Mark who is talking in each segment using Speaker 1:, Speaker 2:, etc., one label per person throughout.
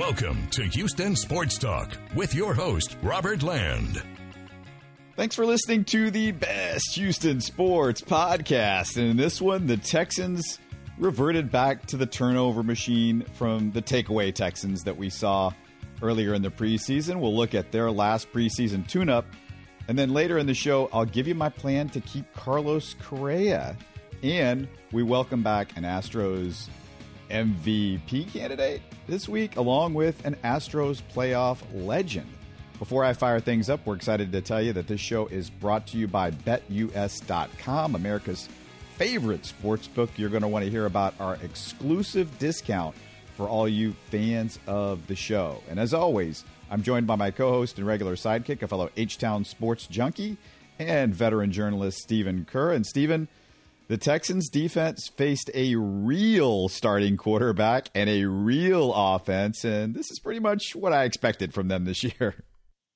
Speaker 1: Welcome to Houston Sports Talk with your host, Robert Land.
Speaker 2: Thanks for listening to the best Houston sports podcast. And in this one, the Texans reverted back to the turnover machine from the takeaway Texans that we saw earlier in the preseason. We'll look at their last preseason tune up. And then later in the show, I'll give you my plan to keep Carlos Correa. And we welcome back an Astros MVP candidate this week, along with an Astros playoff legend. Before I fire things up, we're excited to tell you that this show is brought to you by BetUS.com, America's favorite sports book. You're going to want to hear about our exclusive discount for all you fans of the show. And as always, I'm joined by my co host and regular sidekick, a fellow H Town sports junkie, and veteran journalist Stephen Kerr. And Stephen, the Texans defense faced a real starting quarterback and a real offense, and this is pretty much what I expected from them this year.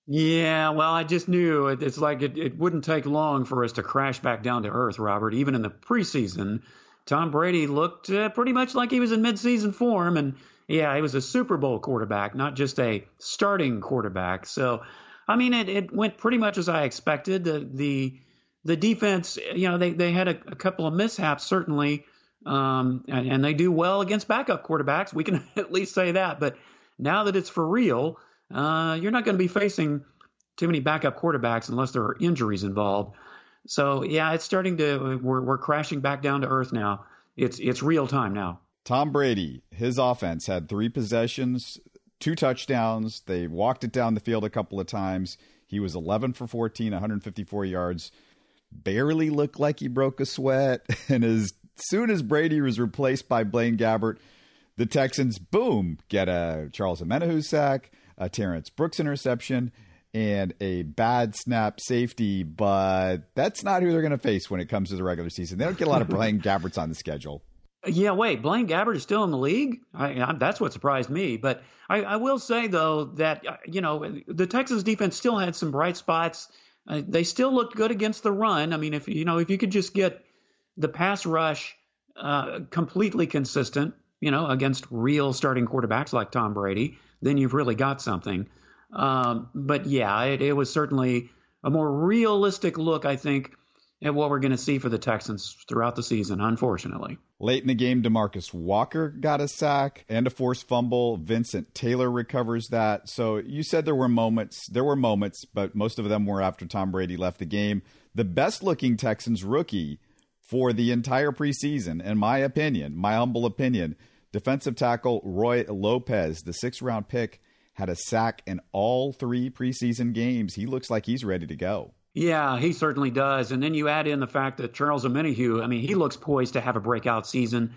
Speaker 3: Yeah, well, I just knew it, it's like it, it wouldn't take long for us to crash back down to earth, Robert. Even in the preseason, Tom Brady looked uh, pretty much like he was in midseason form, and yeah, he was a Super Bowl quarterback, not just a starting quarterback. So, I mean, it, it went pretty much as I expected. The the the defense, you know, they they had a, a couple of mishaps certainly, um, and, and they do well against backup quarterbacks. We can at least say that. But now that it's for real uh, you're not going to be facing too many backup quarterbacks unless there are injuries involved. So yeah, it's starting to we're we're crashing back down to earth now. It's it's real time now.
Speaker 2: Tom Brady, his offense had three possessions, two touchdowns. They walked it down the field a couple of times. He was 11 for 14, 154 yards. Barely looked like he broke a sweat. And as soon as Brady was replaced by Blaine Gabbert, the Texans, boom, get a Charles Omenihu sack a Terrence Brooks interception, and a bad snap safety, but that's not who they're going to face when it comes to the regular season. They don't get a lot of Blaine Gabberts on the schedule.
Speaker 3: Yeah, wait, Blaine Gabbert is still in the league. I, I, that's what surprised me. But I, I, will say though that uh, you know the Texans defense still had some bright spots. Uh, they still looked good against the run. I mean, if you know if you could just get the pass rush uh, completely consistent, you know, against real starting quarterbacks like Tom Brady, then you've really got something. Um, but yeah, it, it was certainly a more realistic look, I think, at what we're going to see for the Texans throughout the season, unfortunately.
Speaker 2: Late in the game, Demarcus Walker got a sack and a forced fumble. Vincent Taylor recovers that. So you said there were moments. There were moments, but most of them were after Tom Brady left the game. The best looking Texans rookie for the entire preseason, in my opinion, my humble opinion, Defensive tackle Roy Lopez, the six round pick, had a sack in all three preseason games. He looks like he's ready to go.
Speaker 3: Yeah, he certainly does. And then you add in the fact that Charles Omenihu, I mean, he looks poised to have a breakout season.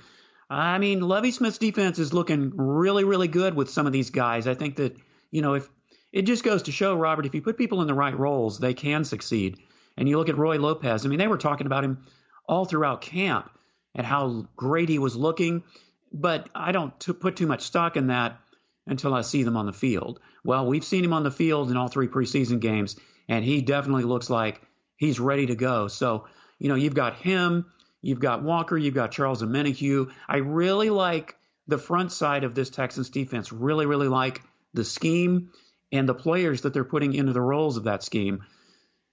Speaker 3: I mean, Lovie Smith's defense is looking really, really good with some of these guys. I think that, you know, if it just goes to show, Robert, if you put people in the right roles, they can succeed. And you look at Roy Lopez, I mean, they were talking about him all throughout camp and how great he was looking but I don't t- put too much stock in that until I see them on the field. Well, we've seen him on the field in all three preseason games, and he definitely looks like he's ready to go. So, you know, you've got him, you've got Walker, you've got Charles Omenihu. I really like the front side of this Texans defense. Really, really like the scheme and the players that they're putting into the roles of that scheme.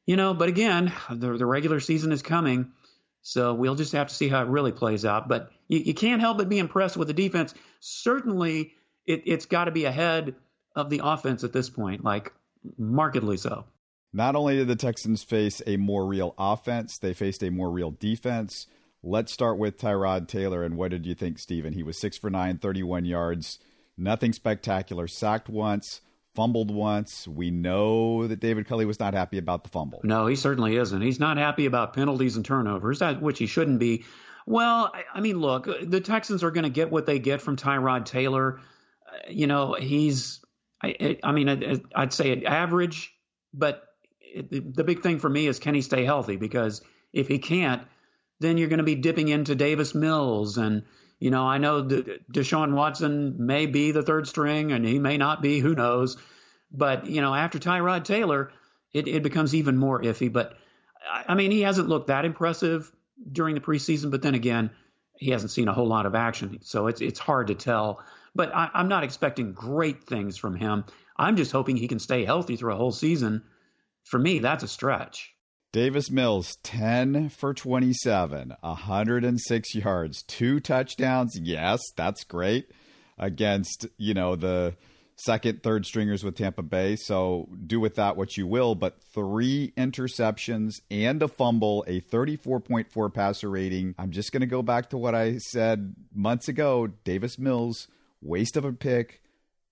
Speaker 3: You know, but again, the, the regular season is coming. So we'll just have to see how it really plays out. But you, you can't help but be impressed with the defense. Certainly, it, it's got to be ahead of the offense at this point, like markedly so.
Speaker 2: Not only did the Texans face a more real offense, they faced a more real defense. Let's start with Tyrod Taylor. And what did you think, Stephen? He was six for nine, 31 yards, nothing spectacular, sacked once, fumbled once. We know that David Culley was not happy about the fumble.
Speaker 3: No, he certainly isn't. He's not happy about penalties and turnovers, which he shouldn't be. Well, I mean, look, the Texans are going to get what they get from Tyrod Taylor. You know, he's, I, I mean, I'd say average, but the big thing for me is can he stay healthy? Because if he can't, then you're going to be dipping into Davis Mills and you know, I know that Deshaun Watson may be the third string and he may not be, who knows. But, you know, after Tyrod Taylor, it, it becomes even more iffy. But, I mean, he hasn't looked that impressive during the preseason. But then again, he hasn't seen a whole lot of action, so it's it's hard to tell. But I, I'm not expecting great things from him. I'm just hoping he can stay healthy through a whole season. For me, that's a stretch.
Speaker 2: Davis Mills, 10 for 27, 106 yards, two touchdowns. Yes, that's great against, you know, the second, third stringers with Tampa Bay. So do with that what you will. But three interceptions and a fumble, a 34.4 passer rating. I'm just going to go back to what I said months ago. Davis Mills, waste of a pick,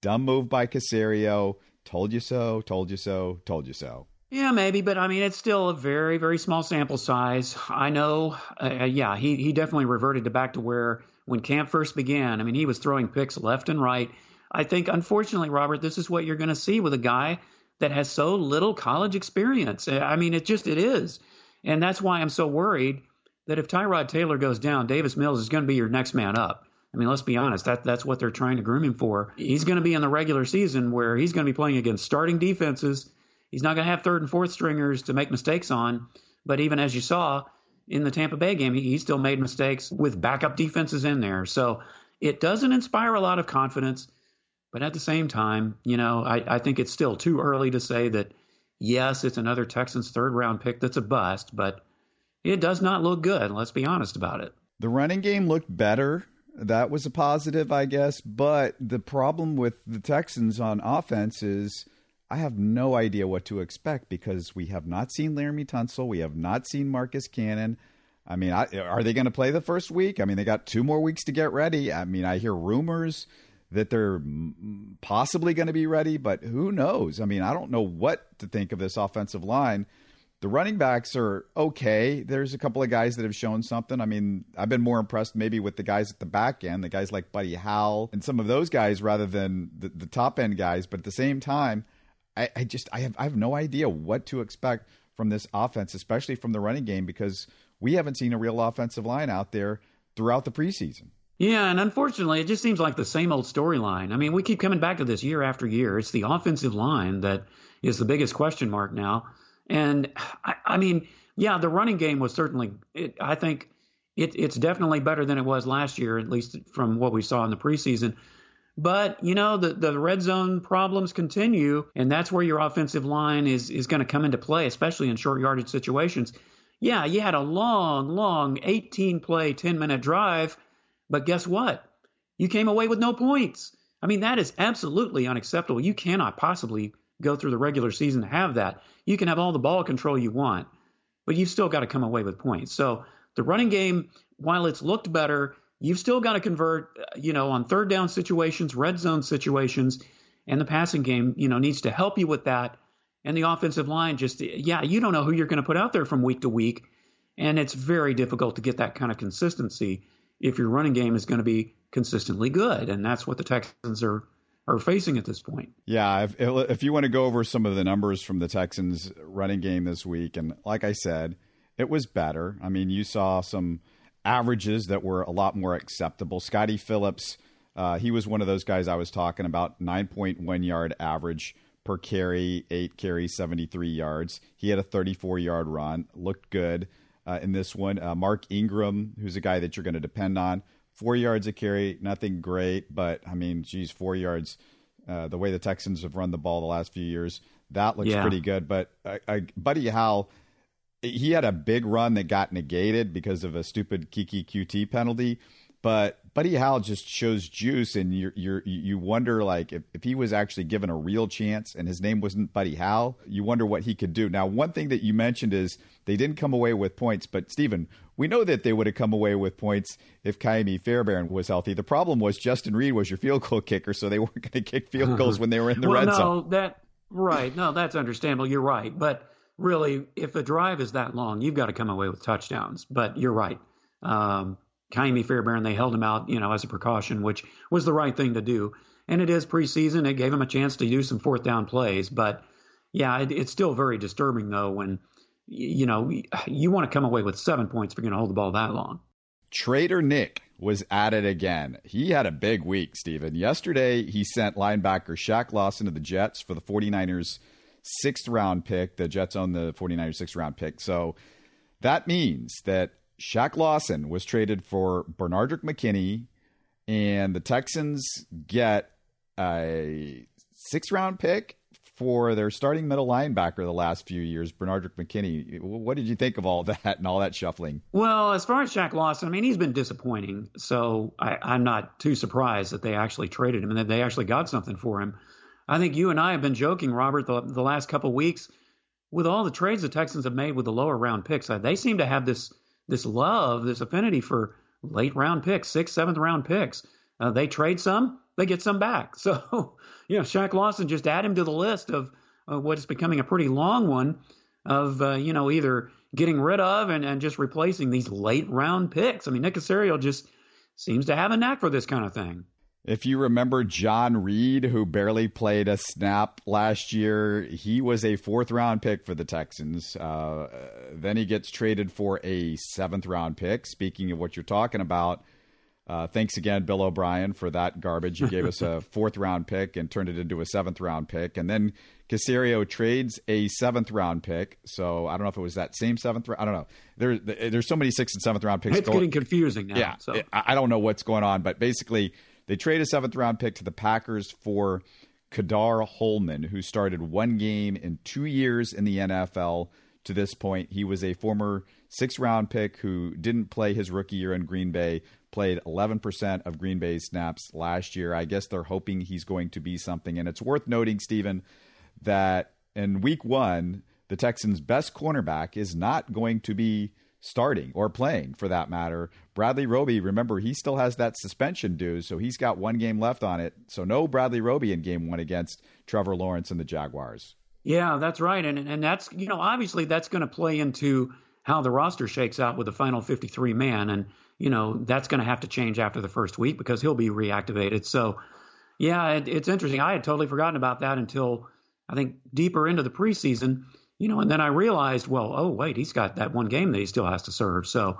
Speaker 2: dumb move by Caserio. Told you so, told you so, told you so.
Speaker 3: Yeah, maybe, but I mean, it's still a very, very small sample size. I know, uh, yeah, he, he definitely reverted to back to where when camp first began. I mean, he was throwing picks left and right I think, unfortunately, Robert, this is what you're going to see with a guy that has so little college experience. I mean, it just it is, and that's why I'm so worried that if Tyrod Taylor goes down, Davis Mills is going to be your next man up. I mean, let's be honest. That that's what they're trying to groom him for. He's going to be in the regular season where he's going to be playing against starting defenses. He's not going to have third and fourth stringers to make mistakes on. But even as you saw in the Tampa Bay game, he, he still made mistakes with backup defenses in there. So it doesn't inspire a lot of confidence. But at the same time, you know, I, I think it's still too early to say that, yes, it's another Texans third round pick that's a bust, but it does not look good. Let's be honest about it.
Speaker 2: The running game looked better. That was a positive, I guess. But the problem with the Texans on offense is I have no idea what to expect because we have not seen Laremy Tunsil. We have not seen Marcus Cannon. I mean, I, are they going to play the first week? I mean, they got two more weeks to get ready. I mean, I hear rumors that they're possibly going to be ready, but who knows? I mean, I don't know what to think of this offensive line. The running backs are okay. There's a couple of guys that have shown something. I mean, I've been more impressed maybe with the guys at the back end, the guys like Buddy Howell and some of those guys rather than the, the top end guys. But at the same time, I, I just I have I have no idea what to expect from this offense, especially from the running game, because we haven't seen a real offensive line out there throughout the preseason.
Speaker 3: Yeah, and unfortunately, it just seems like the same old storyline. I mean, we keep coming back to this year after year. It's the offensive line that is the biggest question mark now. And I, I mean, yeah, the running game was certainly, it, I think it, it's definitely better than it was last year, at least from what we saw in the preseason. But, you know, the, the red zone problems continue, and that's where your offensive line is, is going to come into play, especially in short yardage situations. Yeah, you had a long, long 18 play, 10 minute drive but guess what? You came away with no points. I mean, that is absolutely unacceptable. You cannot possibly go through the regular season to have that. You can have all the ball control you want, but you've still got to come away with points. So the running game, while it's looked better, you've still got to convert, you know, on third down situations, red zone situations, and the passing game, you know, needs to help you with that. And the offensive line just, yeah, you don't know who you're going to put out there from week to week. And it's very difficult to get that kind of consistency if your running game is going to be consistently good, and that's what the Texans are are facing at this point.
Speaker 2: Yeah, if, if you want to go over some of the numbers from the Texans running game this week, and like I said, it was better. I mean, you saw some averages that were a lot more acceptable. Scotty Phillips, uh, he was one of those guys I was talking about, 9.1 yard average per carry, eight carries, 73 yards. He had a 34 yard run, looked good uh, in this one. Uh, Mark Ingram, who's a guy that you're going to depend on, four yards a carry, nothing great, but I mean, geez, four yards. Uh, the way the Texans have run the ball the last few years, that looks yeah. pretty good. But uh, Buddy Howell, he had a big run that got negated because of a stupid Kiki QT penalty. But Buddy Howell just shows juice, and you you you wonder like if, if he was actually given a real chance, and his name wasn't Buddy Howell, you wonder what he could do. Now, one thing that you mentioned is they didn't come away with points, but Stephen, we know that they would have come away with points if Ka'imi Fairbairn was healthy. The problem was Justin Reed was your field goal kicker, so they weren't going to kick field goals when they were in the
Speaker 3: well,
Speaker 2: red
Speaker 3: no,
Speaker 2: zone.
Speaker 3: That right? No, that's understandable. You're right, but really, if the drive is that long, you've got to come away with touchdowns. But you're right. Um, Ka'imi Fairbairn, they held him out, you know, as a precaution, which was the right thing to do. And it is preseason. It gave him a chance to do some fourth down plays. But yeah, it, it's still very disturbing though when you know you want to come away with seven points if you're going to hold the ball that long.
Speaker 2: Trader Nick was at it again. He had a big week, Stephen. Yesterday, he sent linebacker Shaq Lawson to the Jets for the 49ers sixth round pick. The Jets own the 49ers sixth round pick. So that means that Shaq Lawson was traded for Benardrick McKinney, and the Texans get a sixth round pick for their starting middle linebacker the last few years, Benardrick McKinney. What did you think of all that and all that shuffling?
Speaker 3: Well, as far as Shaq Lawson, I mean, he's been disappointing. So I, am not too surprised that they actually traded him and that they actually got something for him. I think you and I have been joking, Robert, the, the last couple weeks with all the trades the Texans have made with the lower round picks. Uh, they seem to have this this love, this affinity for late round picks, sixth, seventh round picks. Uh, they trade some, they get some back. So, you know, Shaq Lawson just add him to the list of uh, what is becoming a pretty long one of, uh, you know, either getting rid of and, and just replacing these late round picks. I mean, Nick Caserio just seems to have a knack for this kind of thing.
Speaker 2: If you remember John Reid, who barely played a snap last year, he was a fourth round pick for the Texans. Uh, then he gets traded for a seventh round pick. Speaking of what you're talking about, uh, thanks again, Bill O'Brien, for that garbage. You gave us a fourth round pick and turned it into a seventh round pick. And then Caserio trades a seventh round pick. So I don't know if it was that same seventh round. I don't know. There, there's so many sixth and seventh round picks.
Speaker 3: It's going, getting confusing now.
Speaker 2: Yeah. So. I don't know what's going on, but basically they trade a seventh round pick to the Packers for Ka'dar Hollman, who started one game in two years in the NFL to this point. He was a former six round pick who didn't play his rookie year in Green Bay, played 11% of Green Bay's snaps last year. I guess they're hoping he's going to be something. And it's worth noting, Stephen, that in week one, the Texans' best cornerback is not going to be starting or playing for that matter. Bradley Roby, remember, he still has that suspension due, so he's got one game left on it. So no Bradley Roby in game one against Trevor Lawrence and the Jaguars.
Speaker 3: Yeah, that's right. And and that's you know, obviously that's gonna play into how the roster shakes out with the final fifty three man. And, you know, that's gonna have to change after the first week because he'll be reactivated. So yeah, it, it's interesting. I had totally forgotten about that until I think deeper into the preseason you know, and then I realized, well, oh wait, he's got that one game that he still has to serve. So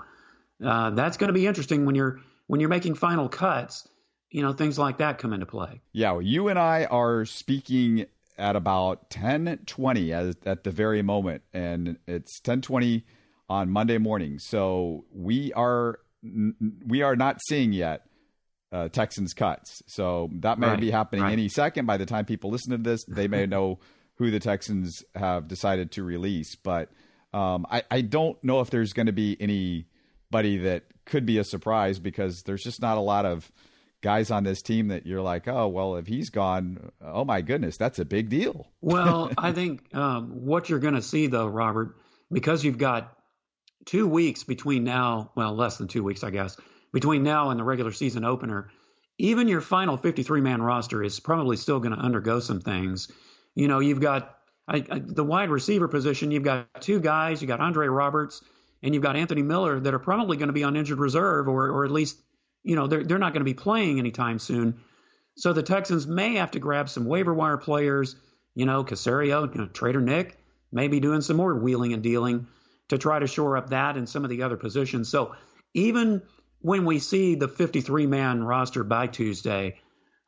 Speaker 3: uh, that's going to be interesting when you're when you're making final cuts. You know, things like that come into play.
Speaker 2: Yeah, well, you and I are speaking at about ten twenty at, at the very moment, and it's ten twenty on Monday morning. So we are we are not seeing yet uh, Texans cuts. So that may right, be happening right. any second. By the time people listen to this, they may know who the Texans have decided to release. But um, I, I don't know if there's going to be anybody that could be a surprise because there's just not a lot of guys on this team that you're like, oh, well, if he's gone, oh my goodness, that's a big deal.
Speaker 3: well, I think um, what you're going to see, though, Robert, because you've got two weeks between now, well, less than two weeks, I guess, between now and the regular season opener, even your final 53 man roster is probably still going to undergo some things. You know, you've got I, I, the wide receiver position. You've got two guys. You've got Andre Roberts and you've got Anthony Miller that are probably going to be on injured reserve, or or at least you know they're they're not going to be playing anytime soon. So the Texans may have to grab some waiver wire players. You know, Caserio, you know, Trader Nick, maybe doing some more wheeling and dealing to try to shore up that and some of the other positions. So even when we see the 53 man roster by Tuesday,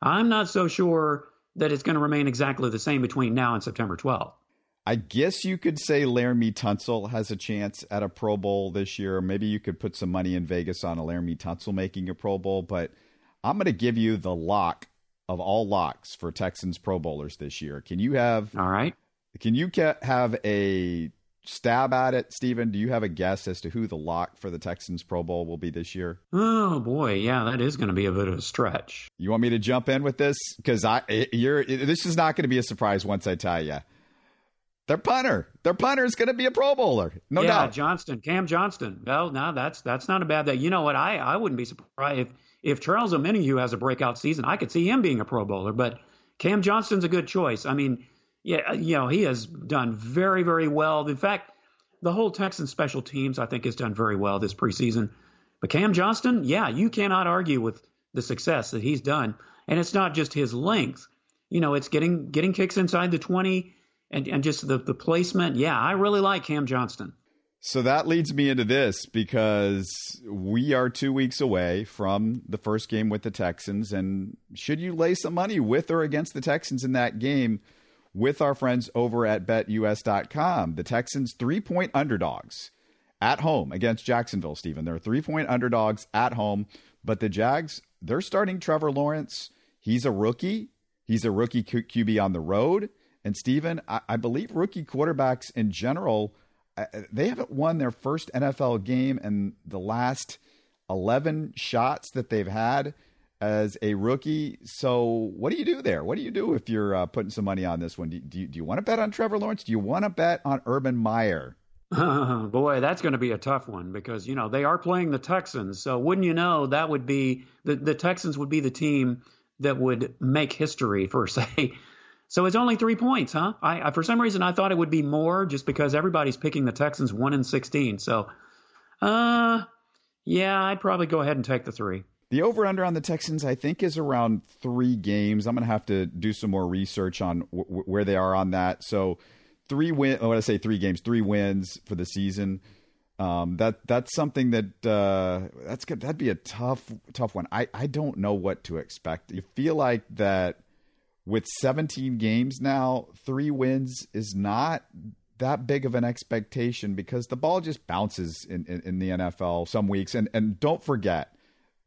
Speaker 3: I'm not so sure that it's going to remain exactly the same between now and September 12th.
Speaker 2: I guess you could say Laremy Tunsil has a chance at a Pro Bowl this year. Maybe you could put some money in Vegas on a Laremy Tunsil making a Pro Bowl, but I'm going to give you the lock of all locks for Texans Pro Bowlers this year. Can you have
Speaker 3: All right.
Speaker 2: Can you have a stab at it, Stephen? Do you have a guess as to who the lock for the Texans Pro Bowl will be this year?
Speaker 3: Oh boy, yeah, that is going to be a bit of a stretch.
Speaker 2: You want me to jump in with this because I eh, you're eh, this is not going to be a surprise once I tell you. Their punter, their punter is going to be a Pro Bowler, no
Speaker 3: yeah,
Speaker 2: doubt.
Speaker 3: Johnston, Cam Johnston. Well, no, that's that's not a bad thing. You know what? I I wouldn't be surprised if if Charles Omenihu has a breakout season. I could see him being a Pro Bowler, but Cam Johnston's a good choice. I mean yeah, uh, you know, he has done very, very well. In fact, the whole Texan special teams, I think, has done very well this preseason. But Cam Johnston, yeah, you cannot argue with the success that he's done. And it's not just his length. You know, it's getting getting kicks inside the 20 and, and just the, the placement. Yeah, I really like Cam Johnston.
Speaker 2: So that leads me into this because we are two weeks away from the first game with the Texans. And should you lay some money with or against the Texans in that game? With our friends over at betus.com. The Texans three point underdogs at home against Jacksonville, Stephen. They're three point underdogs at home, but the Jags, they're starting Trevor Lawrence. He's a rookie. He's a rookie QB on the road. And Stephen, I, I believe rookie quarterbacks in general, uh, they haven't won their first NFL game in the last 11 shots that they've had as a rookie. So, what do you do there? What do you do if you're uh, putting some money on this one? Do, do, you, do you want to bet on Trevor Lawrence? Do you want to bet on Urban Meyer?
Speaker 3: Boy, that's going to be a tough one because you know they are playing the Texans. So wouldn't you know that would be the the Texans would be the team that would make history for say. So it's only three points, huh? I, I for some reason I thought it would be more just because everybody's picking the Texans one in sixteen. So, uh, yeah, I'd probably go ahead and take the three.
Speaker 2: The over under on the Texans, I think, is around three games. I'm going to have to do some more research on w- where they are on that. So, three win. Oh, I say three games, three wins for the season. Um, that that's something that uh, that's good. That'd be a tough tough one. I I don't know what to expect. You feel like that with 17 games now, three wins is not that big of an expectation because the ball just bounces in, in, in the NFL some weeks. And and don't forget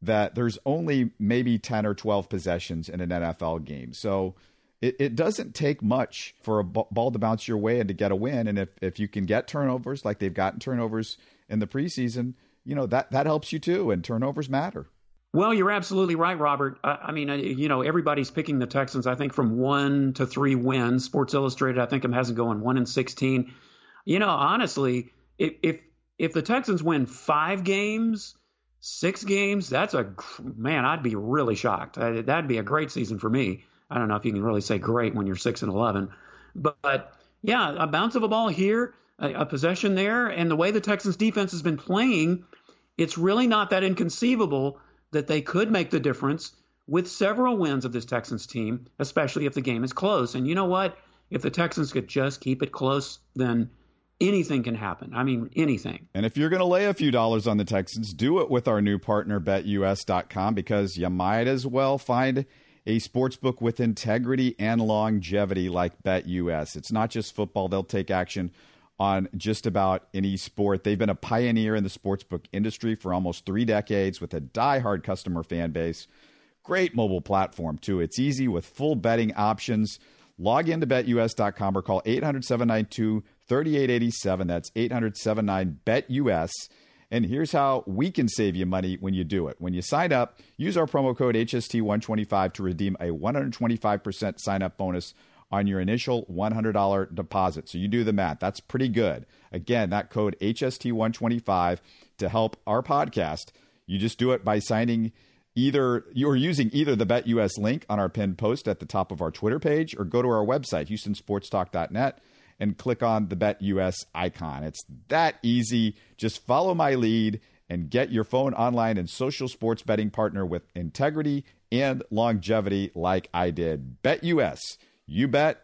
Speaker 2: that there's only maybe 10 or 12 possessions in an NFL game. So it, it doesn't take much for a ball to bounce your way and to get a win. And if, if you can get turnovers like they've gotten turnovers in the preseason, you know, that, that helps you too. And turnovers matter.
Speaker 3: Well, you're absolutely right, Robert. I, I mean, you know, everybody's picking the Texans, I think, from one to three wins. Sports Illustrated, I think, them going one and 16. You know, honestly, if, if, if the Texans win five games, Six games? That's a man. I'd be really shocked. That'd be a great season for me. I don't know if you can really say great when you're six and eleven, but, but yeah, a bounce of a ball here, a, a possession there, and the way the Texans defense has been playing, it's really not that inconceivable that they could make the difference with several wins of this Texans team, especially if the game is close. And you know what? If the Texans could just keep it close, then anything can happen. I mean, anything.
Speaker 2: And if you're going to lay a few dollars on the Texans, do it with our new partner, betus.com, because you might as well find a sports book with integrity and longevity like BetUS. It's not just football, they'll take action on just about any sport. They've been a pioneer in the sportsbook industry for almost three decades with a die-hard customer fan base. Great mobile platform, too. It's easy with full betting options. Log into betus.com or call 800 792 3887. That's 800 79 bet US. And here's how we can save you money when you do it. When you sign up, use our promo code HST125 to redeem a 125% sign up bonus on your initial $100 deposit. So you do the math. That's pretty good. Again, that code HST125 to help our podcast. You just do it by signing either you're using either the BetUS link on our pinned post at the top of our Twitter page or go to our website, HoustonSportsTalk.net and click on the Bet US icon. It's that easy. Just follow my lead and get your phone online and social sports betting partner with integrity and longevity like I did. Bet US. You bet,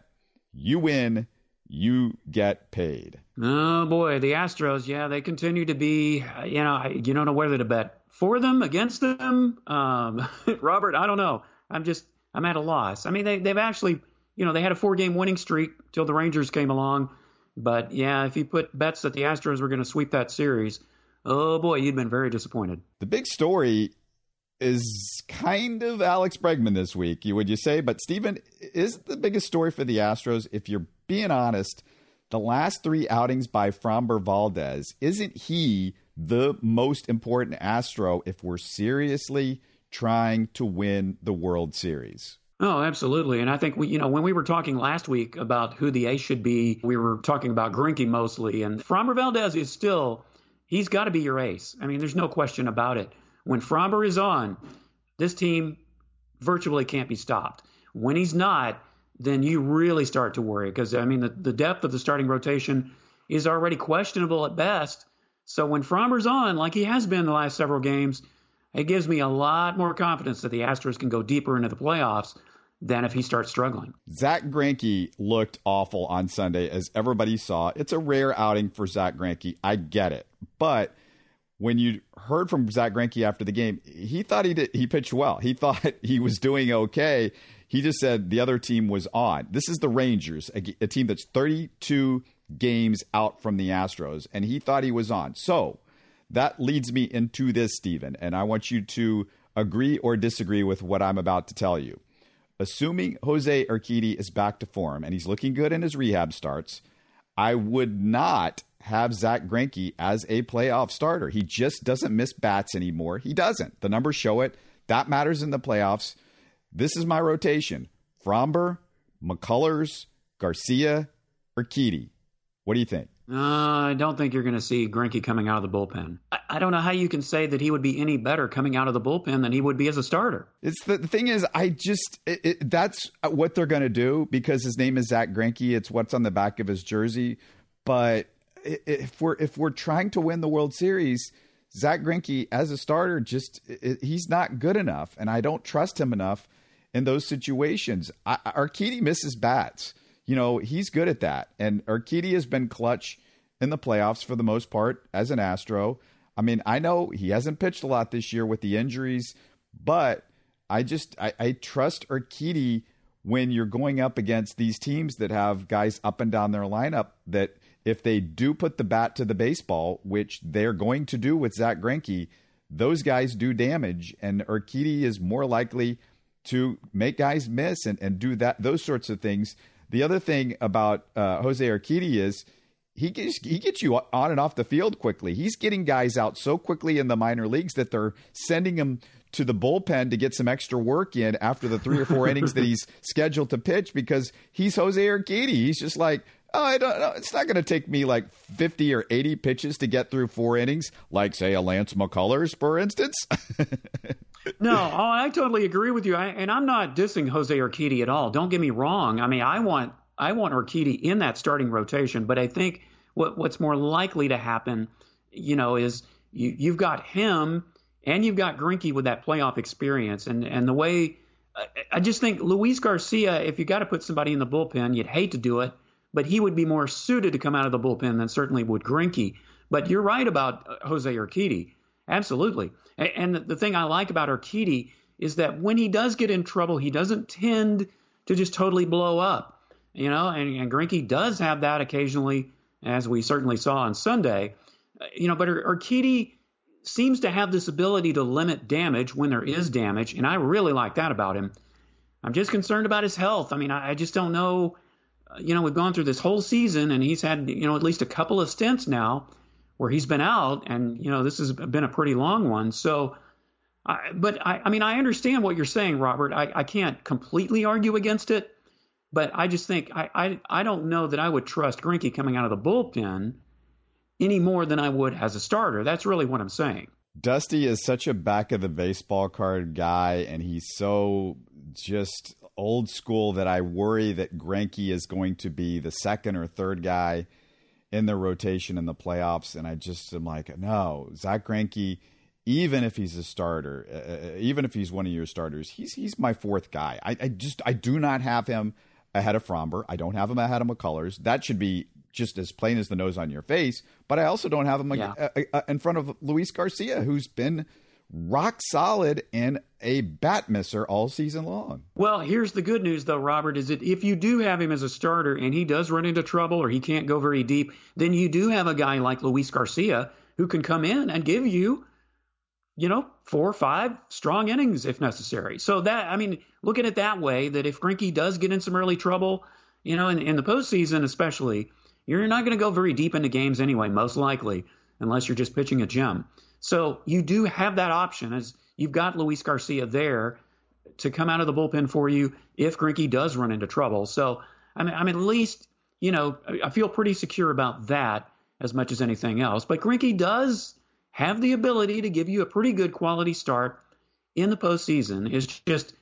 Speaker 2: you win, you get paid.
Speaker 3: Oh boy, the Astros, yeah, they continue to be, you know, you don't know whether to bet for them, against them. Um, Robert, I don't know. I'm just, I'm at a loss. I mean, they, they've actually you know, they had a four game winning streak till the Rangers came along. But yeah, if you put bets that the Astros were going to sweep that series, oh boy, you'd been very disappointed.
Speaker 2: The big story is kind of Alex Bregman this week, you would you say? But Stephen, is the biggest story for the Astros, if you're being honest, the last three outings by Framber Valdez, isn't he the most important Astro if we're seriously trying to win the World Series?
Speaker 3: Oh, absolutely. And I think we, you know, when we were talking last week about who the ace should be, we were talking about Greinke mostly. And Framber Valdez is still, he's got to be your ace. I mean, there's no question about it. When Framber is on, this team virtually can't be stopped. When he's not, then you really start to worry because, I mean, the, the depth of the starting rotation is already questionable at best. So when Framber's on, like he has been the last several games, it gives me a lot more confidence that the Astros can go deeper into the playoffs than if he starts struggling.
Speaker 2: Zach Greinke looked awful on Sunday, as everybody saw. It's a rare outing for Zach Greinke. I get it, but when you heard from Zach Greinke after the game, he thought he did he pitched well. He thought he was doing okay. He just said the other team was on. This is the Rangers, a, a team that's 32 games out from the Astros, and he thought he was on. So that leads me into this, Stephen, and I want you to agree or disagree with what I'm about to tell you. Assuming Jose Urquidy is back to form and he's looking good in his rehab starts, I would not have Zach Greinke as a playoff starter. He just doesn't miss bats anymore. He doesn't. The numbers show it. That matters in the playoffs. This is my rotation: Framber, McCullers, Garcia, Urquidy. What do you think?
Speaker 3: Uh, I don't think you're going to see Greinke coming out of the bullpen. I, I, don't know how you can say that he would be any better coming out of the bullpen than he would be as a starter.
Speaker 2: It's the, the thing is, I just it, it, that's what they're going to do because his name is Zach Greinke. It's what's on the back of his jersey. But if we're if we're trying to win the World Series, Zach Greinke as a starter just he's not good enough, and I don't trust him enough in those situations. I, Urquidy misses bats. You know he's good at that, and Urquidy has been clutch in the playoffs for the most part as an Astro. I mean, I know he hasn't pitched a lot this year with the injuries, but I just I, I trust Urquidy when you're going up against these teams that have guys up and down their lineup that if they do put the bat to the baseball, which they're going to do with Zach Greinke, those guys do damage, and Urquidy is more likely to make guys miss and, and do that those sorts of things. The other thing about uh, Jose Urquidy is he gets he gets you on and off the field quickly. He's getting guys out so quickly in the minor leagues that they're sending him to the bullpen to get some extra work in after the three or four innings that he's scheduled to pitch because he's Jose Urquidy. He's just like, Oh, I don't know. It's not going to take me like 50 or 80 pitches to get through four innings, like, say, a Lance McCullers, for instance.
Speaker 3: no, oh, I totally agree with you. I, and I'm not dissing Jose Urquidy at all. Don't get me wrong. I mean, I want I want Urquidy in that starting rotation, but I think what what's more likely to happen, you know, is you, you've got him and you've got Greinke with that playoff experience, and and the way I just think Luis Garcia, if you got to put somebody in the bullpen, you'd hate to do it but he would be more suited to come out of the bullpen than certainly would Greinke. But you're right about uh, Jose Urquidy. Absolutely. And the thing I like about Urquidy is that when he does get in trouble, he doesn't tend to just totally blow up. You know, and, and Greinke does have that occasionally, as we certainly saw on Sunday. Uh, you know, but Urquidy seems to have this ability to limit damage when there is damage, and I really like that about him. I'm just concerned about his health. I mean, I, I just don't know you know, we've gone through this whole season and he's had, you know, at least a couple of stints now where he's been out and, you know, this has been a pretty long one. So, I, but I, I mean, I understand what you're saying, Robert. I, I can't completely argue against it, but I just think I, I, I don't know that I would trust Greinke coming out of the bullpen any more than I would as a starter. That's really what I'm saying.
Speaker 2: Dusty is such a back of the baseball card guy, and he's so just old school that I worry that Greinke is going to be the second or third guy in the rotation in the playoffs. And I just am like, no, Zach Greinke, even if he's a starter, uh, uh, even if he's one of your starters, he's he's my fourth guy. I, I just I do not have him ahead of Framber. I don't have him ahead of McCullers. That should be just as plain as the nose on your face. But I also don't have him yeah. Uh, uh, in front of Luis Garcia, who's been rock solid and a bat misser all season long.
Speaker 3: Well, here's the good news though, Robert, is that if you do have him as a starter and he does run into trouble or he can't go very deep, then you do have a guy like Luis Garcia who can come in and give you, you know, four or five strong innings if necessary. So that, I mean, look at it that way that if Greinke does get in some early trouble, you know, in, in the postseason especially, you're not going to go very deep into games anyway, most likely, unless you're just pitching a gem. So you do have that option as you've got Luis Garcia there to come out of the bullpen for you if Greinke does run into trouble. So I'm, I'm at least, you know, I feel pretty secure about that as much as anything else. But Greinke does have the ability to give you a pretty good quality start in the postseason. It's just,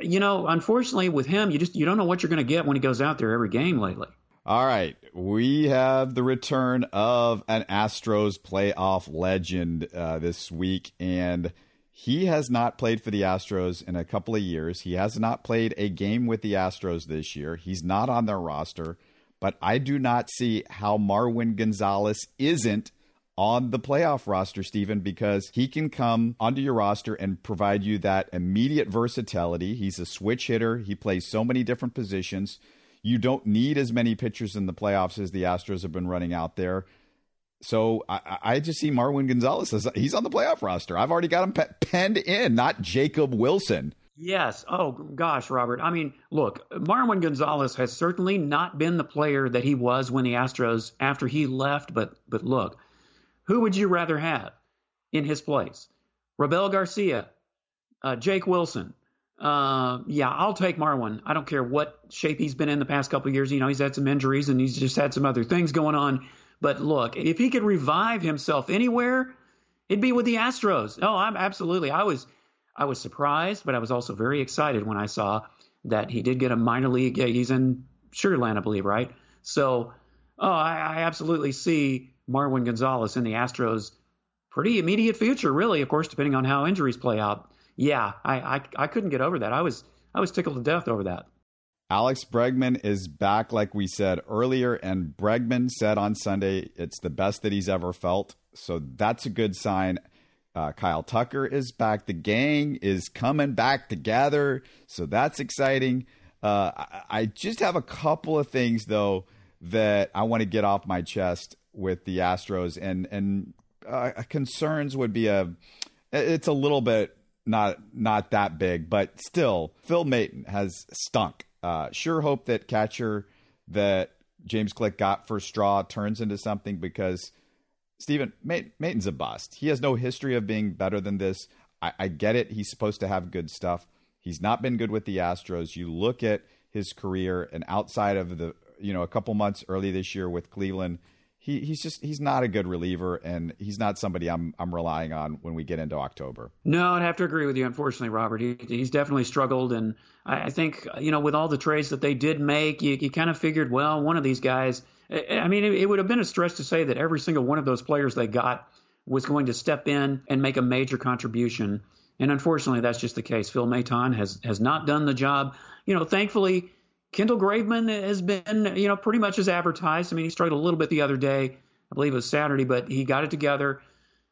Speaker 3: you know, unfortunately with him, you just you don't know what you're going to get when he goes out there every game lately.
Speaker 2: All right. We have the return of an Astros playoff legend uh, this week, and he has not played for the Astros in a couple of years. He has not played a game with the Astros this year. He's not on their roster, but I do not see how Marwin Gonzalez isn't on the playoff roster, Stephen, because he can come onto your roster and provide you that immediate versatility. He's a switch hitter, he plays so many different positions. You don't need as many pitchers in the playoffs as the Astros have been running out there. So I, I just see Marwin Gonzalez as he's on the playoff roster. I've already got him pe- penned in, not Jacob Wilson.
Speaker 3: Yes. Oh gosh, Robert. I mean, look, Marwin Gonzalez has certainly not been the player that he was when the Astros after he left. But but look, who would you rather have in his place? Robel Garcia, uh, Jake Wilson. Uh, yeah, I'll take Marwin. I don't care what shape he's been in the past couple years. You know, he's had some injuries and he's just had some other things going on. But look, if he could revive himself anywhere, it'd be with the Astros. Oh, I'm absolutely. I was I was surprised, but I was also very excited when I saw that he did get a minor league. Yeah, He's in Sugarland, I believe, right? So, oh, I, I absolutely see Marwin Gonzalez in the Astros' pretty immediate future, really. Of course, depending on how injuries play out. Yeah, I, I, I couldn't get over that. I was I was tickled to death over that.
Speaker 2: Alex Bregman is back, like we said earlier, and Bregman said on Sunday it's the best that he's ever felt. So that's a good sign. Uh, Kyle Tucker is back. The gang is coming back together. So that's exciting. Uh, I, I, just have a couple of things, though, that I want to get off my chest with the Astros. And, and uh, concerns would be a, it's a little bit not not that big, but still, Phil Maton has stunk. Uh, sure hope that catcher that James Click got for Straw turns into something because Stephen, Maton's a bust. He has no history of being better than this. I, I get it. He's supposed to have good stuff. He's not been good with the Astros. You look at his career, and outside of the, you know, a couple months early this year with Cleveland, he, he's just he's not a good reliever, and he's not somebody I'm I'm relying on when we get into October.
Speaker 3: No, I'd have to agree with you. Unfortunately, Robert, he, he's definitely struggled, and I, I think you know with all the trades that they did make, you, you kind of figured, well, one of these guys I mean, it, would have been a stretch to say that every single one of those players they got was going to step in and make a major contribution. And unfortunately, that's just the case. Phil Maton has has not done the job. You know, thankfully, Kendall Graveman has been, you know, pretty much as advertised. I mean, he struggled a little bit the other day. I believe it was Saturday, but he got it together.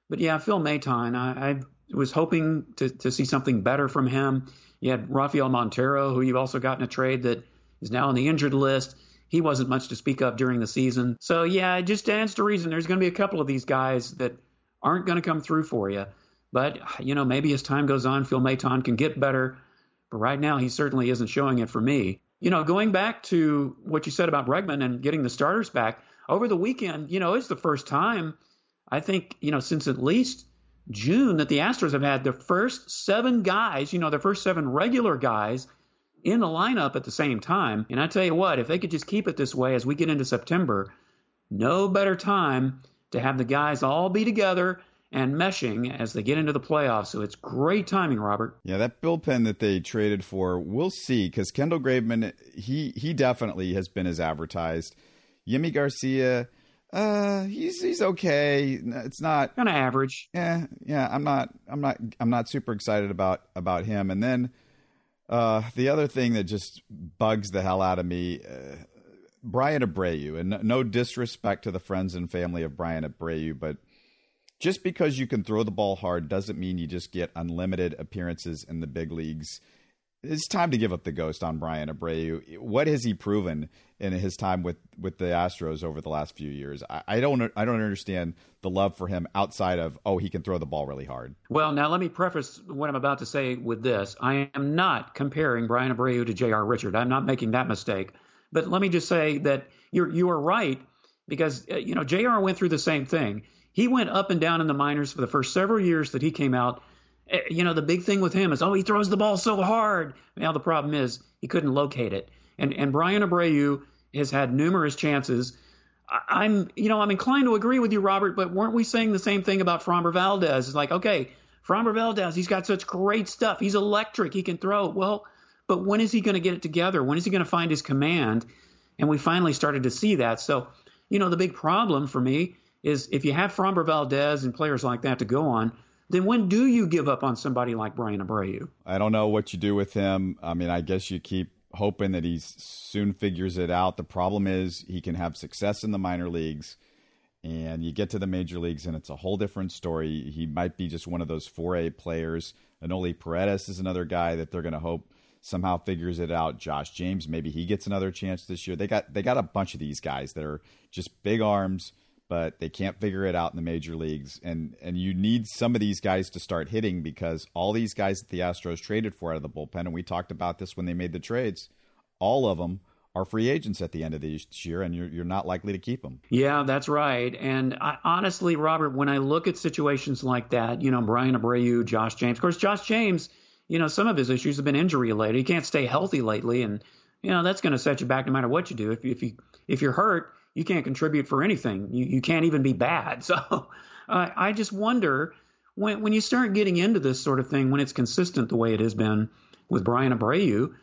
Speaker 3: But yeah, Phil Maton, I, I was hoping to, to see something better from him. You had Rafael Montero, who you've also gotten a trade that is now on the injured list he wasn't much to speak of during the season. So yeah, it just stands to reason there's going to be a couple of these guys that aren't going to come through for you. But you know, maybe as time goes on, Phil Maton can get better. But right now, he certainly isn't showing it for me. You know, going back to what you said about Bregman and getting the starters back over the weekend, you know, it's the first time I think you know since at least June that the Astros have had their first seven guys, you know, their first seven regular guys in the lineup at the same time. And I tell you what, if they could just keep it this way as we get into September, no better time to have the guys all be together and meshing as they get into the playoffs. So it's great timing, Robert.
Speaker 2: Yeah, that bullpen that they traded for, we'll see because Kendall Graveman, he he definitely has been as advertised. Yimi Garcia, uh, he's he's okay. It's not
Speaker 3: kind of average.
Speaker 2: Yeah, yeah. I'm not I'm not I'm not super excited about about him. And then uh, the other thing that just bugs the hell out of me, uh, Bryan Abreu, and no disrespect to the friends and family of Bryan Abreu, but just because you can throw the ball hard doesn't mean you just get unlimited appearances in the big leagues it's time to give up the ghost on Bryan Abreu. What has he proven in his time with, with the Astros over the last few years? I, I, don't I don't understand the love for him outside of oh he can throw the ball really hard.
Speaker 3: Well, now let me preface what I'm about to say with this: I am not comparing Bryan Abreu to J.R. Richard. I'm not making that mistake. But let me just say that you're you are right because uh, you know J.R. went through the same thing. He went up and down in the minors for the first several years that he came out Eh, you know, the big thing with him is, oh, he throws the ball so hard. Now the problem is he couldn't locate it. And and Bryan Abreu has had numerous chances. I, am you know, I'm inclined to agree with you, Robert, but weren't we saying the same thing about Framber Valdez? It's like, okay, Framber Valdez, he's got such great stuff. He's electric. He can throw. Well, but when is he going to get it together? When is he going to find his command? And we finally started to see that. So, you know, the big problem for me is if you have Framber Valdez and players like that to go on, then when do you give up on somebody like Bryan Abreu?
Speaker 2: I don't know what you do with him. I mean, I guess you keep hoping that he soon figures it out. The problem is he can have success in the minor leagues and you get to the major leagues and it's a whole different story. He might be just one of those 4A players. Enoli Paredes is another guy that they're going to hope somehow figures it out. Josh James, maybe he gets another chance this year. They got they got a bunch of these guys that are just big arms, but they can't figure it out in the major leagues. And and you need some of these guys to start hitting because all these guys that the Astros traded for out of the bullpen, and we talked about this when they made the trades, all of them are free agents at the end of this year, and you're you're not likely to keep them.
Speaker 3: Yeah, that's right. And I, honestly, Robert, when I look at situations like that, you know, Bryan Abreu, Josh James, of course, Josh James, you know, some of his issues have been injury related. He can't stay healthy lately, and you know that's going to set you back no matter what you do. If if you if you're hurt, you can't contribute for anything. You you can't even be bad. So uh, I just wonder when when you start getting into this sort of thing when it's consistent the way it has been with Bryan Abreu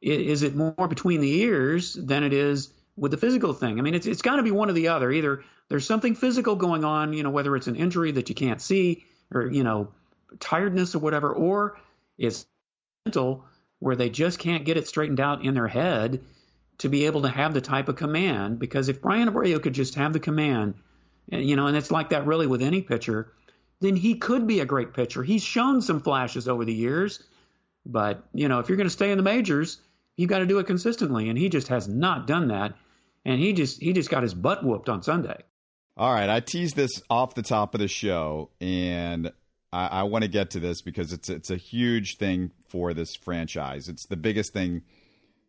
Speaker 3: is it more between the ears than it is with the physical thing? I mean, it's it's got to be one or the other. Either there's something physical going on, you know, whether it's an injury that you can't see or you know, tiredness or whatever, or it's mental where they just can't get it straightened out in their head to be able to have the type of command. Because if Bryan Abreu could just have the command, you know, and it's like that really with any pitcher, then he could be a great pitcher. He's shown some flashes over the years, but you know, if you're going to stay in the majors you've got to do it consistently, and he just has not done that. And he just he just got his butt whooped on Sunday.
Speaker 2: All right, I teased this off the top of the show, and I, I want to get to this because it's it's a huge thing for this franchise. It's the biggest thing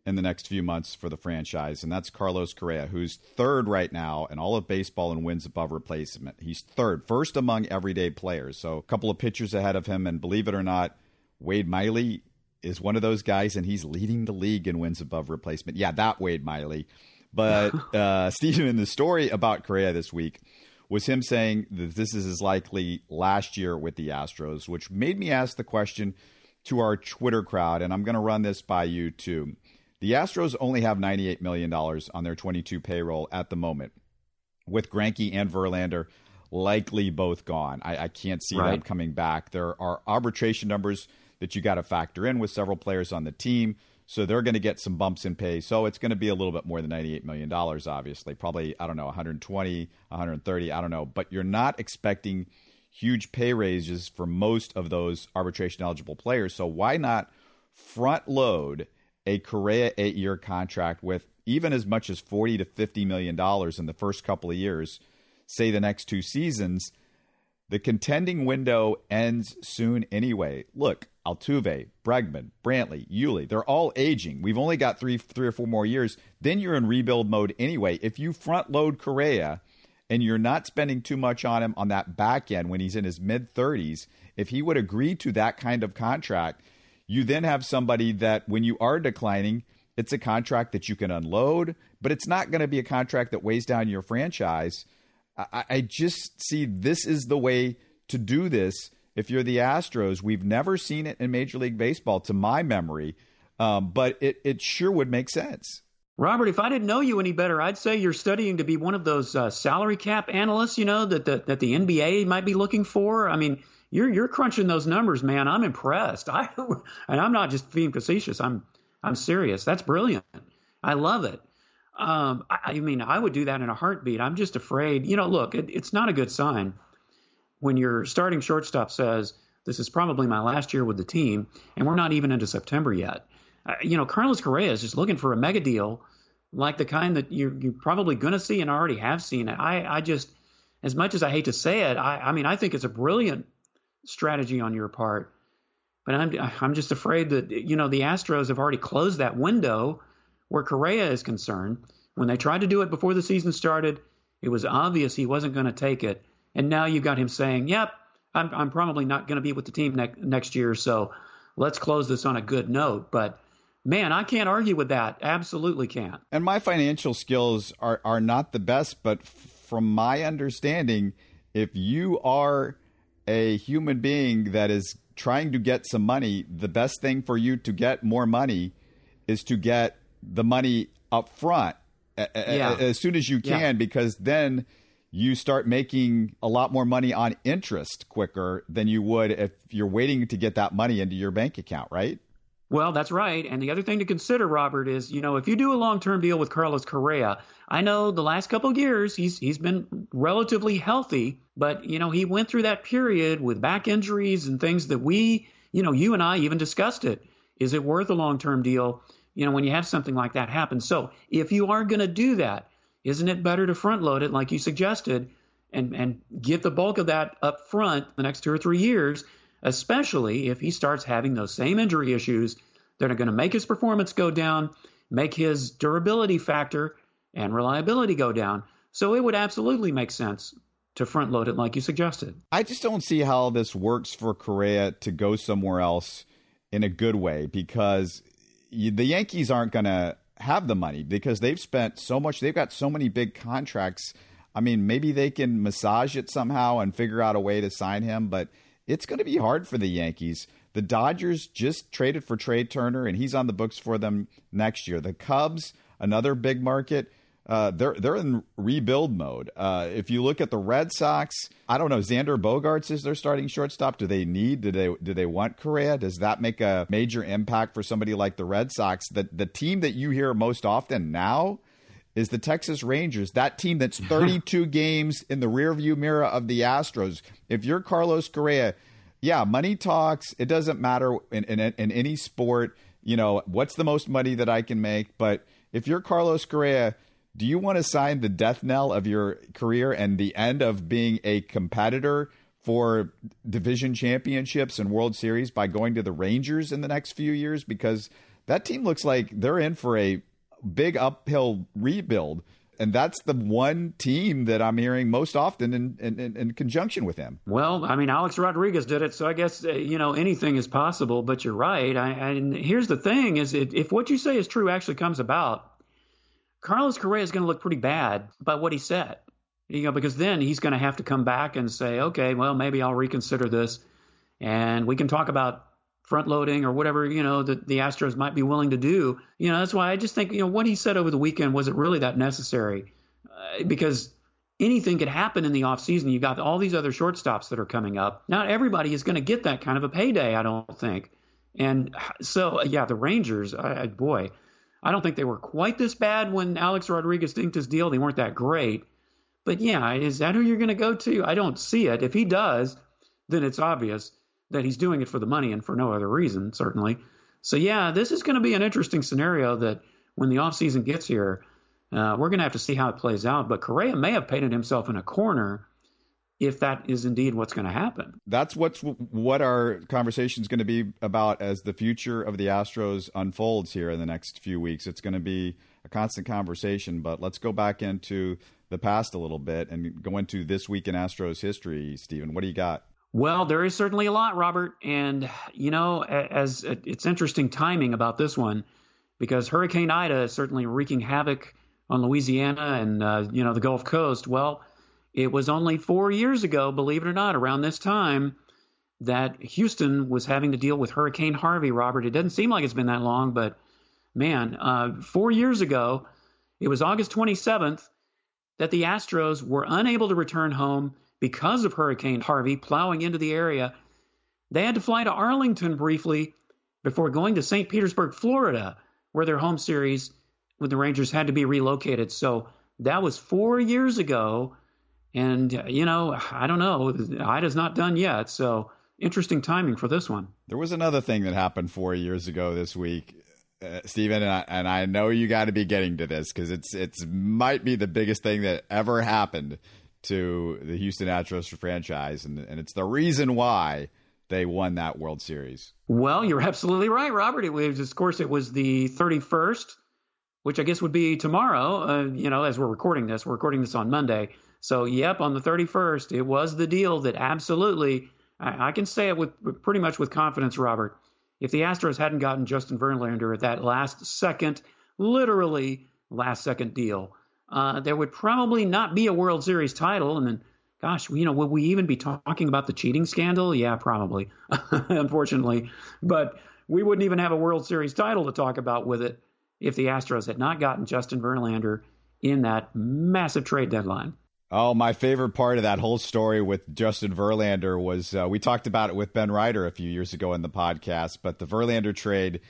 Speaker 2: in the next few months for the franchise, and that's Carlos Correa, who's third right now in all of baseball in wins above replacement. He's third, first among everyday players. So a couple of pitchers ahead of him, and believe it or not, Wade Miley is one of those guys, and he's leading the league in wins above replacement. Yeah, that Wade Miley. But uh, Stephen, in the story about Correa this week was him saying that this is as likely last year with the Astros, which made me ask the question to our Twitter crowd, and I'm going to run this by you too. The Astros only have $98 million on their 22 payroll at the moment, with Greinke and Verlander likely both gone. I, I can't see right. them coming back. There are arbitration numbers that you got to factor in with several players on the team. So they're going to get some bumps in pay. So it's going to be a little bit more than $98 million, obviously. Probably, I don't know, 120, 130, I don't know. But you're not expecting huge pay raises for most of those arbitration eligible players. So why not front load a Correa eight year contract with even as much as 40 to 50 million dollars in the first couple of years, say the next two seasons? The contending window ends soon anyway. Look, Altuve, Bregman, Brantley, Yuli, they're all aging. We've only got three, three or four more years. Then you're in rebuild mode anyway. If you front load Correa and you're not spending too much on him on that back end when he's in his mid 30s, if he would agree to that kind of contract, you then have somebody that when you are declining, it's a contract that you can unload, but it's not going to be a contract that weighs down your franchise. I, I just see this is the way to do this if you're the Astros. We've never seen it in Major League Baseball, to my memory, um, but it, it sure would make sense.
Speaker 3: Robert, if I didn't know you any better, I'd say you're studying to be one of those uh, salary cap analysts, you know, that the, that the NBA might be looking for. I mean, you're you're crunching those numbers, man. I'm impressed. I and I'm not just being facetious. I'm I'm serious. That's brilliant. I love it. Um, I, I, mean, I would do that in a heartbeat. I'm just afraid. You know, look, it, it's not a good sign when your starting shortstop says, This is probably my last year with the team, and we're not even into September yet. Uh, you know, Carlos Correa is just looking for a mega deal like the kind that you're, you're probably going to see and already have seen. I, I just, as much as I hate to say it, I, I mean, I think it's a brilliant strategy on your part. But I'm, I'm just afraid that, you know, the Astros have already closed that window where Correa is concerned. When they tried to do it before the season started, it was obvious he wasn't going to take it. And now you've got him saying, "Yep, I'm, I'm probably not going to be with the team ne- next year, so let's close this on a good note." But man, I can't argue with that. Absolutely can't.
Speaker 2: And my financial skills are are not the best, but from my understanding, if you are a human being that is trying to get some money, the best thing for you to get more money is to get the money up front yeah. as soon as you can, yeah. because then you start making a lot more money on interest quicker than you would if you're waiting to get that money into your bank account, right?
Speaker 3: Well, that's right. And the other thing to consider, Robert, is you know if you do a long-term deal with Carlos Correa, I know the last couple of years he's he's been relatively healthy, but you know he went through that period with back injuries and things that we, you know, you and I even discussed it Is it worth a long term deal? You know, when you have something like that happen. So if you are going to do that, isn't it better to front load it like you suggested and, and get the bulk of that up front the next two or three years, especially if he starts having those same injury issues that are going to make his performance go down, make his durability factor and reliability go down. So it would absolutely make sense to front load it like you suggested.
Speaker 2: I just don't see how this works for Correa to go somewhere else in a good way because the Yankees aren't going to have the money because they've spent so much. They've got so many big contracts. I mean, maybe they can massage it somehow and figure out a way to sign him, but it's going to be hard for the Yankees. The Dodgers just traded for Trea Turner, and he's on the books for them next year. The Cubs, another big market uh, they're they're in rebuild mode. Uh, if you look at the Red Sox, I don't know. Xander Bogaerts is their starting shortstop. Do they need? Do they do they want Correa? Does that make a major impact for somebody like the Red Sox? The the team that you hear most often now is the Texas Rangers. That team that's 32 games in the rearview mirror of the Astros. If you're Carlos Correa, yeah, money talks. It doesn't matter in, in, in any sport. You know what's the most money that I can make, but if you're Carlos Correa do you want to sign the death knell of your career and the end of being a competitor for division championships and World Series by going to the Rangers in the next few years? Because that team looks like they're in for a big uphill rebuild. And that's the one team that I'm hearing most often in, in, in, conjunction with him.
Speaker 3: Well, I mean, Alex Rodriguez did it, so I guess uh, you know anything is possible. But you're right. I, and here's the thing: is it, if what you say is true, actually comes about, Carlos Correa is going to look pretty bad by what he said. You know, because then he's going to have to come back and say, okay, well, maybe I'll reconsider this, and we can talk about front loading or whatever you know that the Astros might be willing to do. You know, that's why I just think you know what he said over the weekend was it really that necessary? Uh, because anything could happen in the offseason. You got all these other shortstops that are coming up. Not everybody is going to get that kind of a payday, I don't think. And so, yeah, the Rangers, I, boy, I don't think they were quite this bad when Alex Rodriguez inked his deal. They weren't that great. But yeah, is that who you're going to go to? I don't see it. If he does, then it's obvious that he's doing it for the money and for no other reason, certainly. So yeah, this is going to be an interesting scenario that when the offseason gets here, uh, we're going to have to see how it plays out. But Correa may have painted himself in a corner if that is indeed what's going to happen.
Speaker 2: That's what's what our conversation is going to be about as the future of the Astros unfolds here in the next few weeks. It's going to be a constant conversation, but let's go back into the past a little bit and go into this week in Astros history. Stephen, what do you got?
Speaker 3: Well, there is certainly a lot, Robert, and you know, as it's interesting timing about this one because Hurricane Ida is certainly wreaking havoc on Louisiana and uh, you know the Gulf Coast. Well it was only four years ago, believe it or not, around this time, that Houston was having to deal with Hurricane Harvey, Robert. It doesn't seem like it's been that long, but man, uh, four years ago, it was August 27th that the Astros were unable to return home because of Hurricane Harvey plowing into the area. They had to fly to Arlington briefly before going to St. Petersburg, Florida, where their home series with the Rangers had to be relocated. So that was four years ago. And, you know, I don't know. Ida's not done yet. So interesting timing for this one.
Speaker 2: There was another thing that happened four years ago this week. Uh, Stephen, and I, and I know you got to be getting to this because it's it's might be the biggest thing that ever happened to the Houston Astros franchise, and, and it's the reason why they won that World Series.
Speaker 3: Well, you're absolutely right, Robert. It was, of course, it was the 31st, which I guess would be tomorrow. Uh, you know, as we're recording this, we're recording this on Monday. So, yep, on the 31st, it was the deal that absolutely, I, I can say it with pretty much with confidence, Robert. If the Astros hadn't gotten Justin Verlander at that last second, literally last second deal, uh, there would probably not be a World Series title. And then, gosh, you know, would we even be talking about the cheating scandal? Yeah, probably, unfortunately. But we wouldn't even have a World Series title to talk about with it if the Astros had not gotten Justin Verlander in that massive trade deadline.
Speaker 2: Oh, my favorite part of that whole story with Justin Verlander was uh, we talked about it with Ben Reiter a few years ago in the podcast, but the Verlander trade,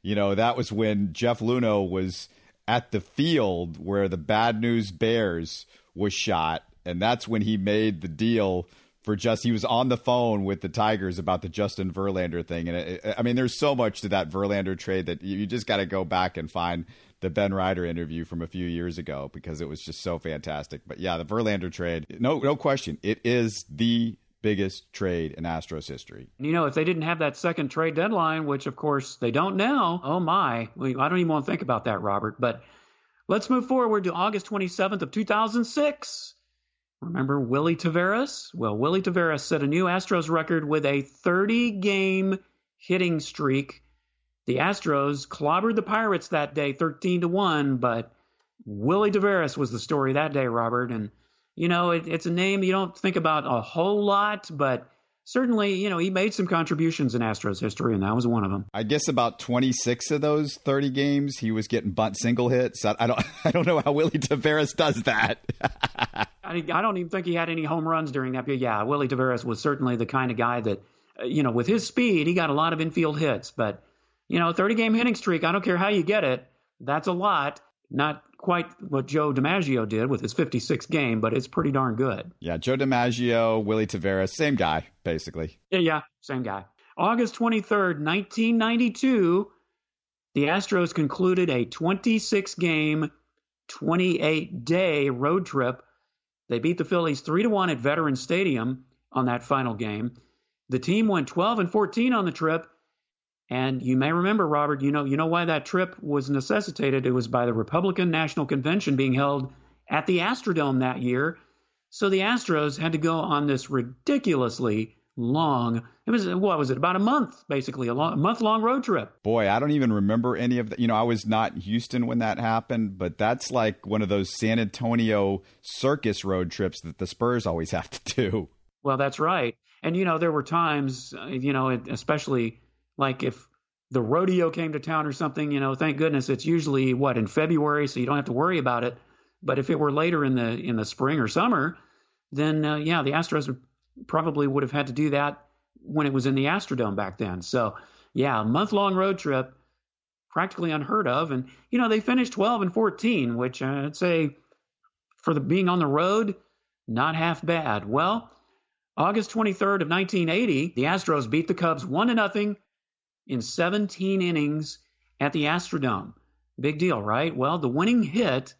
Speaker 2: you know, that was when Jeff Luhnow was at the field where the Bad News Bears was shot, and that's when he made the deal for just he was on the phone with the Tigers about the Justin Verlander thing, and it, I mean, there's so much to that Verlander trade that you just got to go back and find the Ben Reiter interview from a few years ago because it was just so fantastic. But yeah, the Verlander trade, no, no question, it is the biggest trade in Astros history.
Speaker 3: You know, if they didn't have that second trade deadline, which of course they don't now, oh my, I don't even want to think about that, Robert. But let's move forward to August 27th of 2006. Remember Willy Taveras? Well, Willy Taveras set a new Astros record with a 30 game hitting streak. The Astros clobbered the Pirates that day 13 to 1, but Willy Taveras was the story that day, Robert. And, you know, it, it's a name you don't think about a whole lot, but certainly, you know, he made some contributions in Astros history, and that was one of them.
Speaker 2: I guess about 26 of those 30 games, he was getting bunt single hits. I, I don't, I don't know how Willy Taveras does that.
Speaker 3: I, I don't even think he had any home runs during that. But yeah, Willy Taveras was certainly the kind of guy that, uh, you know, with his speed, he got a lot of infield hits. But, you know, 30 game hitting streak, I don't care how you get it, that's a lot. Not quite what Joe DiMaggio did with his 56 game, but it's pretty darn good.
Speaker 2: Yeah, Joe DiMaggio, Willy Taveras, same guy, basically.
Speaker 3: Yeah, yeah, same guy. August 23rd, 1992, the Astros concluded a 26 game, 28 day road trip they beat the Phillies 3 to 1 at Veterans Stadium on that final game. The team went 12 and 14 on the trip. And you may remember, Robert, you know, you know why that trip was necessitated. It was by the Republican National Convention being held at the Astrodome that year. So the Astros had to go on this ridiculously long. It was what was it? About a month, basically, a, long, a month long road trip.
Speaker 2: Boy, I don't even remember any of that. You know, I was not in Houston when that happened, but that's like one of those San Antonio circus road trips that the Spurs always have to do.
Speaker 3: Well, that's right. And you know, there were times, uh, you know, especially like if the rodeo came to town or something, you know, thank goodness it's usually what in February, so you don't have to worry about it. But if it were later in the in the spring or summer, then uh, yeah, the Astros would probably would have had to do that when it was in the Astrodome back then. So, yeah, a month long road trip, practically unheard of. And, you know, they finished 12 and 14, which uh, I'd say for the being on the road, not half bad. Well, August 23rd of 1980, the Astros beat the Cubs 1 to nothing in 17 innings at the Astrodome. Big deal, right? Well, the winning hit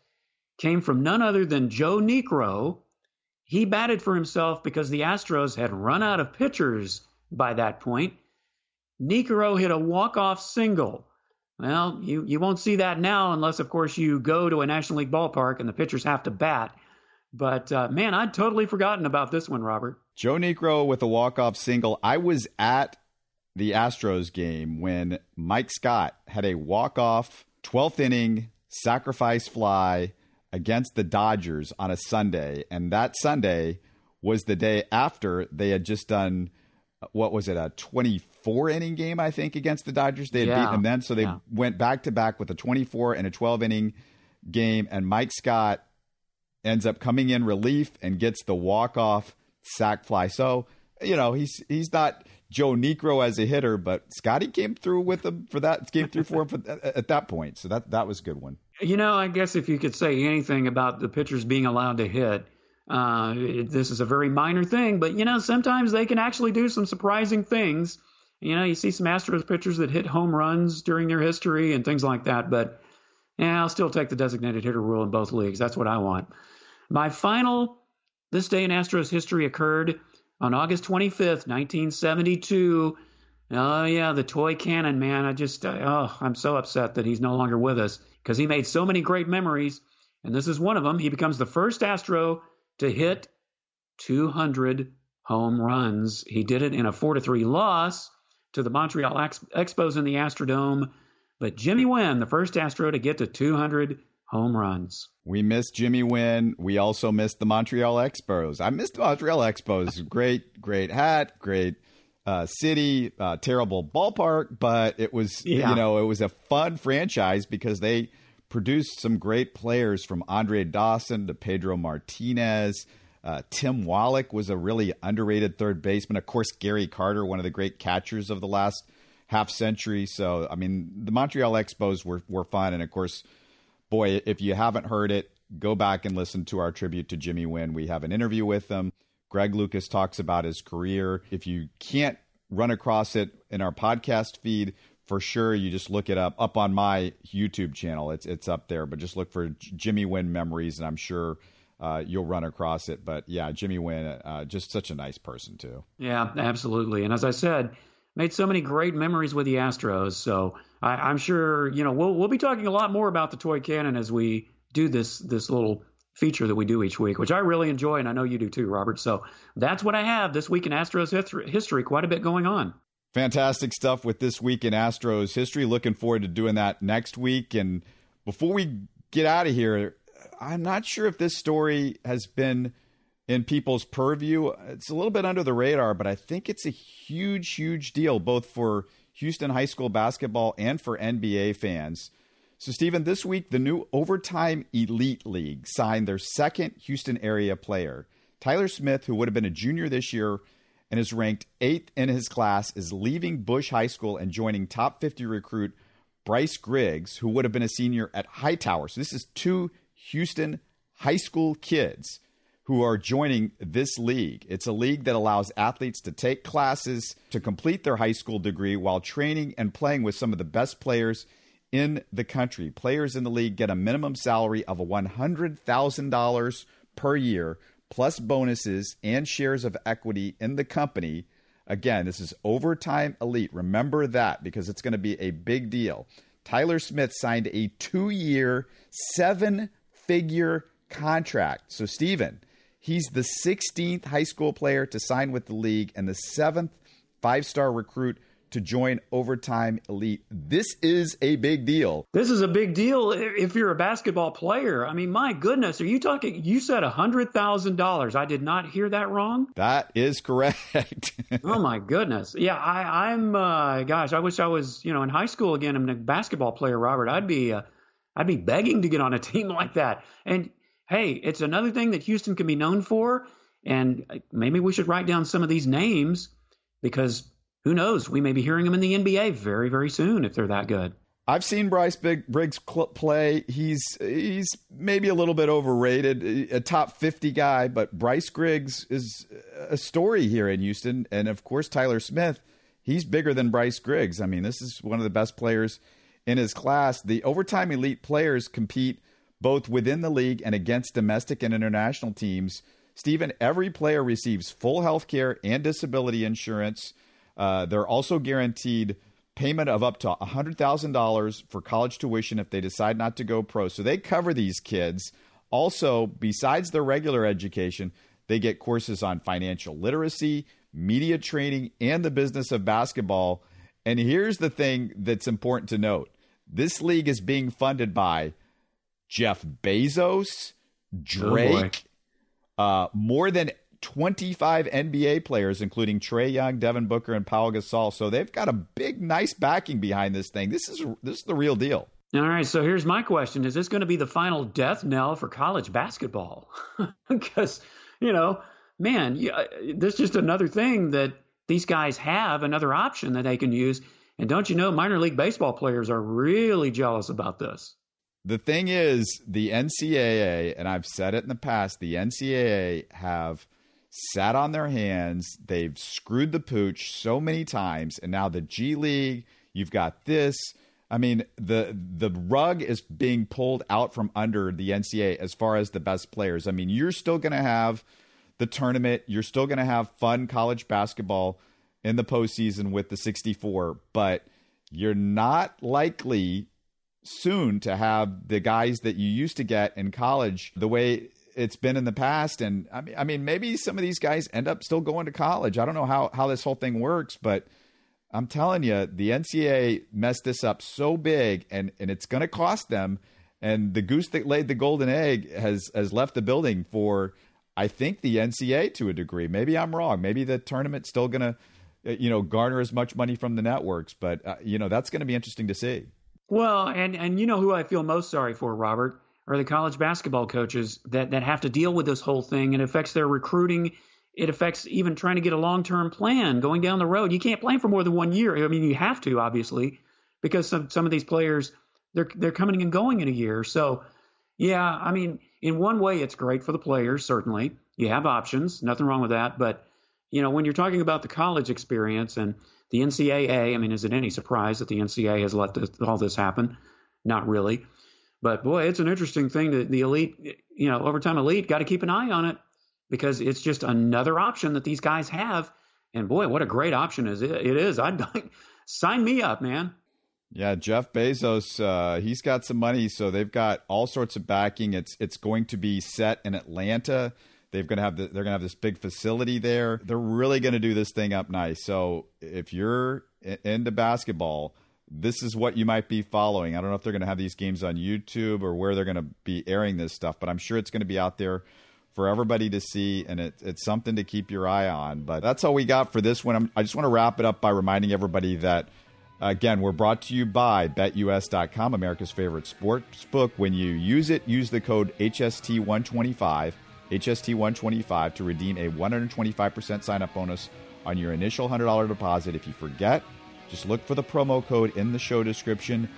Speaker 3: came from none other than Joe Niekro, he batted for himself because the Astros had run out of pitchers by that point. Niekro hit a walk-off single. Well, you, you won't see that now unless, of course, you go to a National League ballpark and the pitchers have to bat. But uh, man, I'd totally forgotten about this one, Robert.
Speaker 2: Joe Niekro with a walk-off single. I was at the Astros game when Mike Scott had a walk-off 12th inning sacrifice fly against the Dodgers on a Sunday, and that Sunday was the day after they had just done what was it a 24 inning game I think against the Dodgers. They had yeah. beaten them then, so they yeah. went back to back with a 24 and a 12 inning game, and Mike Scott ends up coming in relief and gets the walk off sac fly. So you know he's he's not Joe Niekro as a hitter, but Scotty came through with him for that. Came through for him for, at, at that point, so that that was a good one.
Speaker 3: You know, I guess if you could say anything about the pitchers being allowed to hit, uh, it, this is a very minor thing, but you know, sometimes they can actually do some surprising things. You know, you see some Astros pitchers that hit home runs during their history and things like that, but yeah, I'll still take the designated hitter rule in both leagues. That's what I want. My final this day in Astros history occurred on August 25th, 1972. Oh yeah, the toy cannon man. I just oh, I'm so upset that he's no longer with us because he made so many great memories, and this is one of them. He becomes the first Astro to hit 200 home runs. He did it in a 4 to 3 loss to the Montreal Expos in the Astrodome. But Jimmy Wynn, the first Astro to get to 200 home runs.
Speaker 2: We missed Jimmy Wynn. We also missed the Montreal Expos. I missed the Montreal Expos. great, great hat, great uh, city, uh, terrible ballpark, but it was yeah. you know it was a fun franchise because they produced some great players from Andre Dawson to Pedro Martinez. Uh, Tim Wallach was a really underrated third baseman. Of course, Gary Carter, one of the great catchers of the last half century. So, I mean, the Montreal Expos were were fun, and of course, boy, if you haven't heard it, go back and listen to our tribute to Jimmy Wynn. We have an interview with him Greg Lucas talks about his career. If you can't run across it in our podcast feed, for sure you just look it up up on my YouTube channel. It's it's up there, but just look for Jimmy Wynn memories, and I'm sure uh, you'll run across it. But yeah, Jimmy Wynn, uh, just such a nice person too.
Speaker 3: Yeah, absolutely. And as I said, made so many great memories with the Astros. So I, am sure you know we'll we'll be talking a lot more about the toy cannon as we do this this little feature that we do each week, which I really enjoy, and I know you do too, Robert. So that's what I have this week in Astros history. Quite a bit going on.
Speaker 2: Fantastic stuff with this week in Astros history. Looking forward to doing that next week. And before we get out of here, I'm not sure if this story has been in people's purview. It's a little bit under the radar, but I think it's a huge, huge deal, both for Houston high school basketball and for NBA fans. So, Stephen, this week, the new Overtime Elite League signed their second Houston area player. Tyler Smith, who would have been a junior this year and is ranked eighth in his class, is leaving Bush High School and joining top 50 recruit Bryce Griggs, who would have been a senior at Hightower. So, this is two Houston high school kids who are joining this league. It's a league that allows athletes to take classes to complete their high school degree while training and playing with some of the best players in the country. Players in the league get a minimum salary of $100,000 per year, plus bonuses and shares of equity in the company. Again, this is overtime elite. Remember that because it's going to be a big deal. Tyler Smith signed a two year, seven figure contract. So, Stephen, he's the 16th high school player to sign with the league and the seventh five star recruit to join Overtime Elite. This is a big deal.
Speaker 3: This is a big deal if you're a basketball player. I mean, my goodness, are you talking? You said $100,000. I did not hear that wrong.
Speaker 2: That is correct.
Speaker 3: oh, my goodness. Yeah, I, am uh, gosh, I wish I was, you know, in high school again. I'm a basketball player, Robert. I'd be, uh, I'd be begging to get on a team like that. And hey, it's another thing that Houston can be known for. And maybe we should write down some of these names because who knows? We may be hearing him in the NBA very, very soon if they're that good.
Speaker 2: I've seen Bryce Big, Briggs play. He's he's maybe a little bit overrated, a top 50 guy, but Bryce Griggs is a story here in Houston. And of course, Tyler Smith, he's bigger than Bryce Griggs. I mean, this is one of the best players in his class. The overtime elite players compete both within the league and against domestic and international teams. Stephen, every player receives full health care and disability insurance. Uh, they're also guaranteed payment of up to $100,000 for college tuition if they decide not to go pro. So they cover these kids. Also, besides their regular education, they get courses on financial literacy, media training, and the business of basketball. And here's the thing that's important to note this league is being funded by Jeff Bezos, Drake, oh uh, more than 25 NBA players, including Trae Young, Devin Booker, and Paul Gasol. So they've got a big, nice backing behind this thing. This is this is the real deal.
Speaker 3: All right, so here's my question: Is this going to be the final death knell for college basketball? because you know, man, yeah, this is just another thing that these guys have, another option that they can use. And don't you know, minor league baseball players are really jealous about this.
Speaker 2: The thing is, the NCAA, and I've said it in the past, the NCAA have sat on their hands. They've screwed the pooch so many times, and now the G League. You've got this. I mean, the the rug is being pulled out from under the NCAA as far as the best players. I mean, you're still going to have the tournament. You're still going to have fun college basketball in the postseason with the 64, but you're not likely soon to have the guys that you used to get in college the way it's been in the past. And I mean, I mean, maybe some of these guys end up still going to college. I don't know how, how this whole thing works, but I'm telling you, the NCAA messed this up so big and, and it's going to cost them. And the goose that laid the golden egg has, has left the building for, I think, the NCAA to a degree. Maybe I'm wrong. Maybe the tournament's still going to, uh, you know, garner as much money from the networks. But, uh, you know, that's going to be interesting to see.
Speaker 3: Well, and, and you know who I feel most sorry for, Robert? Are the college basketball coaches that, that have to deal with this whole thing. It affects their recruiting. It affects even trying to get a long term plan going down the road. You can't plan for more than one year. I mean, you have to, obviously, because some, some of these players, they're, they're coming and going in a year. So, yeah, I mean, in one way, it's great for the players, certainly. You have options, nothing wrong with that. But, you know, when you're talking about the college experience and the NCAA, I mean, is it any surprise that the NCAA has let this, all this happen? Not really. But boy, it's an interesting thing that the elite, you know, overtime elite got to keep an eye on it because it's just another option that these guys have. And boy, what a great option is it, it is. I'd sign me up, man.
Speaker 2: Yeah, Jeff Bezos, uh, he's got some money, so they've got all sorts of backing. It's it's going to be set in Atlanta. They're going to have the, they're going to have this big facility there. They're really going to do this thing up nice. So if you're into basketball, this is what you might be following. I don't know if they're going to have these games on YouTube or where they're going to be airing this stuff, but I'm sure it's going to be out there for everybody to see, and it, it's something to keep your eye on. But that's all we got for this one. I'm, I just want to wrap it up by reminding everybody that Again, we're brought to you by BetUS.com, America's favorite sports book. When you use it, use the code HST125, HST125 to redeem a 125% sign up bonus on your initial $100 deposit. If you forget, just look for the promo code in the show description.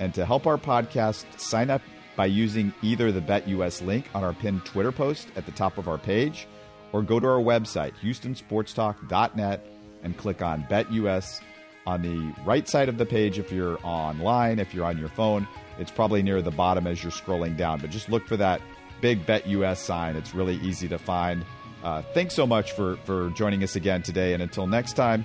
Speaker 2: And to help our podcast, sign up by using either the BetUS link on our pinned Twitter post at the top of our page or go to our website, HoustonSportsTalk.net, and click on BetUS on the right side of the page if you're online. If you're on your phone, it's probably near the bottom as you're scrolling down. But just look for that big Bet US sign. It's really easy to find. Uh, thanks so much for, for joining us again today. And until next time,